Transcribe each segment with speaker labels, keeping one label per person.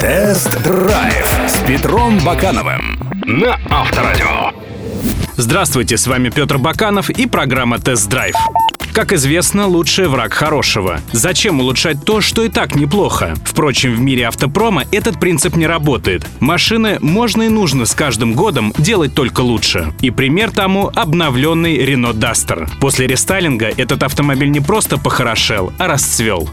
Speaker 1: Тест-драйв с Петром Бакановым на Авторадио.
Speaker 2: Здравствуйте, с вами Петр Баканов и программа «Тест-драйв». Как известно, лучший враг хорошего. Зачем улучшать то, что и так неплохо? Впрочем, в мире автопрома этот принцип не работает. Машины можно и нужно с каждым годом делать только лучше. И пример тому обновленный Renault Duster. После рестайлинга этот автомобиль не просто похорошел, а расцвел.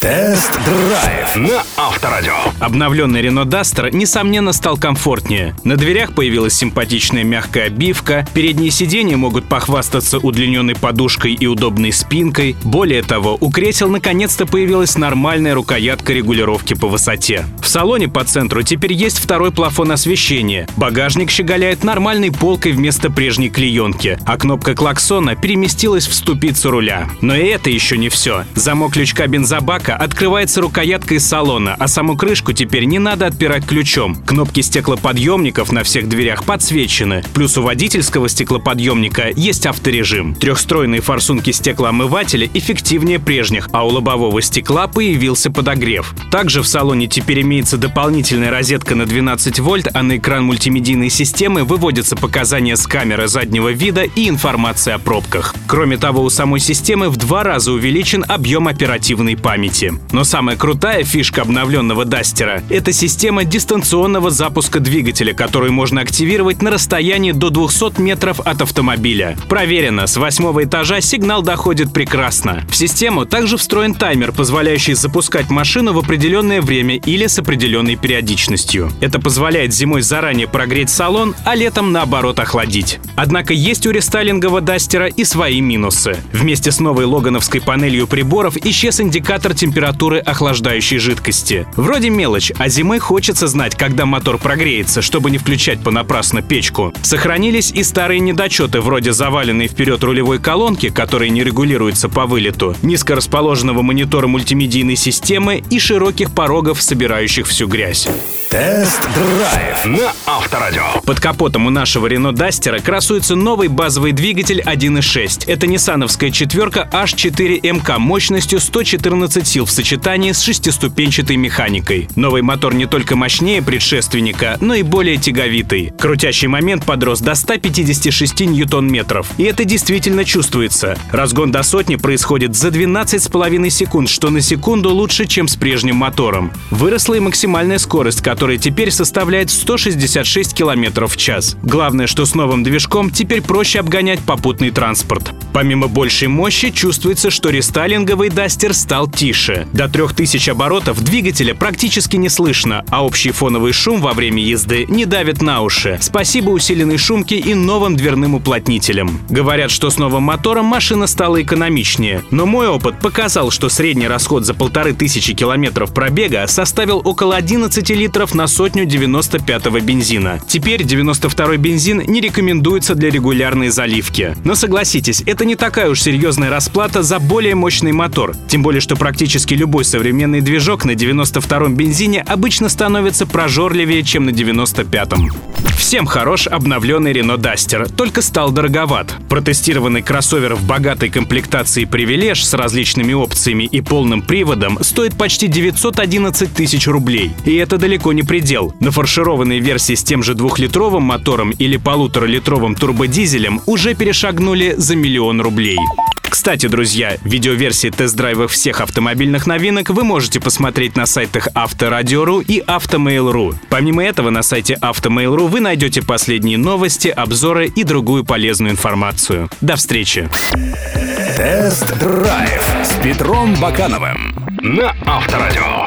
Speaker 1: Тест-драйв на Авторадио.
Speaker 2: Обновленный Renault Duster, несомненно, стал комфортнее. На дверях появилась симпатичная мягкая обивка, передние сиденья могут похвастаться удлиненной подушкой и удобной спинкой. Более того, у кресел наконец-то появилась нормальная рукоятка регулировки по высоте. В салоне по центру теперь есть второй плафон освещения. Багажник щеголяет нормальной полкой вместо прежней клеенки, а кнопка клаксона переместилась в ступицу руля. Но и это еще не все. Замок лючка бензобака крышка открывается рукояткой салона, а саму крышку теперь не надо отпирать ключом. Кнопки стеклоподъемников на всех дверях подсвечены. Плюс у водительского стеклоподъемника есть авторежим. Трехстройные форсунки стеклоомывателя эффективнее прежних, а у лобового стекла появился подогрев. Также в салоне теперь имеется дополнительная розетка на 12 вольт, а на экран мультимедийной системы выводятся показания с камеры заднего вида и информация о пробках. Кроме того, у самой системы в два раза увеличен объем оперативной памяти памяти. Но самая крутая фишка обновленного Дастера — это система дистанционного запуска двигателя, которую можно активировать на расстоянии до 200 метров от автомобиля. Проверено, с восьмого этажа сигнал доходит прекрасно. В систему также встроен таймер, позволяющий запускать машину в определенное время или с определенной периодичностью. Это позволяет зимой заранее прогреть салон, а летом наоборот охладить. Однако есть у рестайлингового Дастера и свои минусы. Вместе с новой логановской панелью приборов исчез индикатор температуры температуры охлаждающей жидкости. Вроде мелочь, а зимой хочется знать, когда мотор прогреется, чтобы не включать понапрасну печку. Сохранились и старые недочеты, вроде заваленной вперед рулевой колонки, которая не регулируется по вылету, низко расположенного монитора мультимедийной системы и широких порогов, собирающих всю грязь.
Speaker 1: Тест-драйв на Авторадио.
Speaker 2: Под капотом у нашего Renault Duster красуется новый базовый двигатель 1.6. Это ниссановская четверка H4MK мощностью 114 сил в сочетании с шестиступенчатой механикой. Новый мотор не только мощнее предшественника, но и более тяговитый. Крутящий момент подрос до 156 ньютон-метров. И это действительно чувствуется. Разгон до сотни происходит за 12,5 секунд, что на секунду лучше, чем с прежним мотором. Выросла и максимальная скорость, которая теперь составляет 166 км в час. Главное, что с новым движком теперь проще обгонять попутный транспорт. Помимо большей мощи, чувствуется, что рестайлинговый Duster стал тише. До 3000 оборотов двигателя практически не слышно, а общий фоновый шум во время езды не давит на уши. Спасибо усиленной шумке и новым дверным уплотнителям. Говорят, что с новым мотором машина стала экономичнее. Но мой опыт показал, что средний расход за полторы тысячи километров пробега составил около 11 литров на сотню 95-го бензина. Теперь 92-й бензин не рекомендуется для регулярной заливки. Но согласитесь, это не такая уж серьезная расплата за более мощный мотор. Тем более, что практически любой современный движок на 92-м бензине обычно становится прожорливее, чем на 95-м. Всем хорош обновленный Renault Duster, только стал дороговат. Протестированный кроссовер в богатой комплектации «Привилеж» с различными опциями и полным приводом стоит почти 911 тысяч рублей. И это далеко не предел. На фаршированной версии с тем же двухлитровым мотором или полуторалитровым турбодизелем уже перешагнули за миллион рублей. Кстати, друзья, видеоверсии тест-драйвов всех автомобильных новинок вы можете посмотреть на сайтах Авторадио.ру и Автомейл.ру. Помимо этого, на сайте Автомейл.ру вы найдете последние новости, обзоры и другую полезную информацию. До встречи!
Speaker 1: Тест-драйв с Петром Бакановым на Авторадио.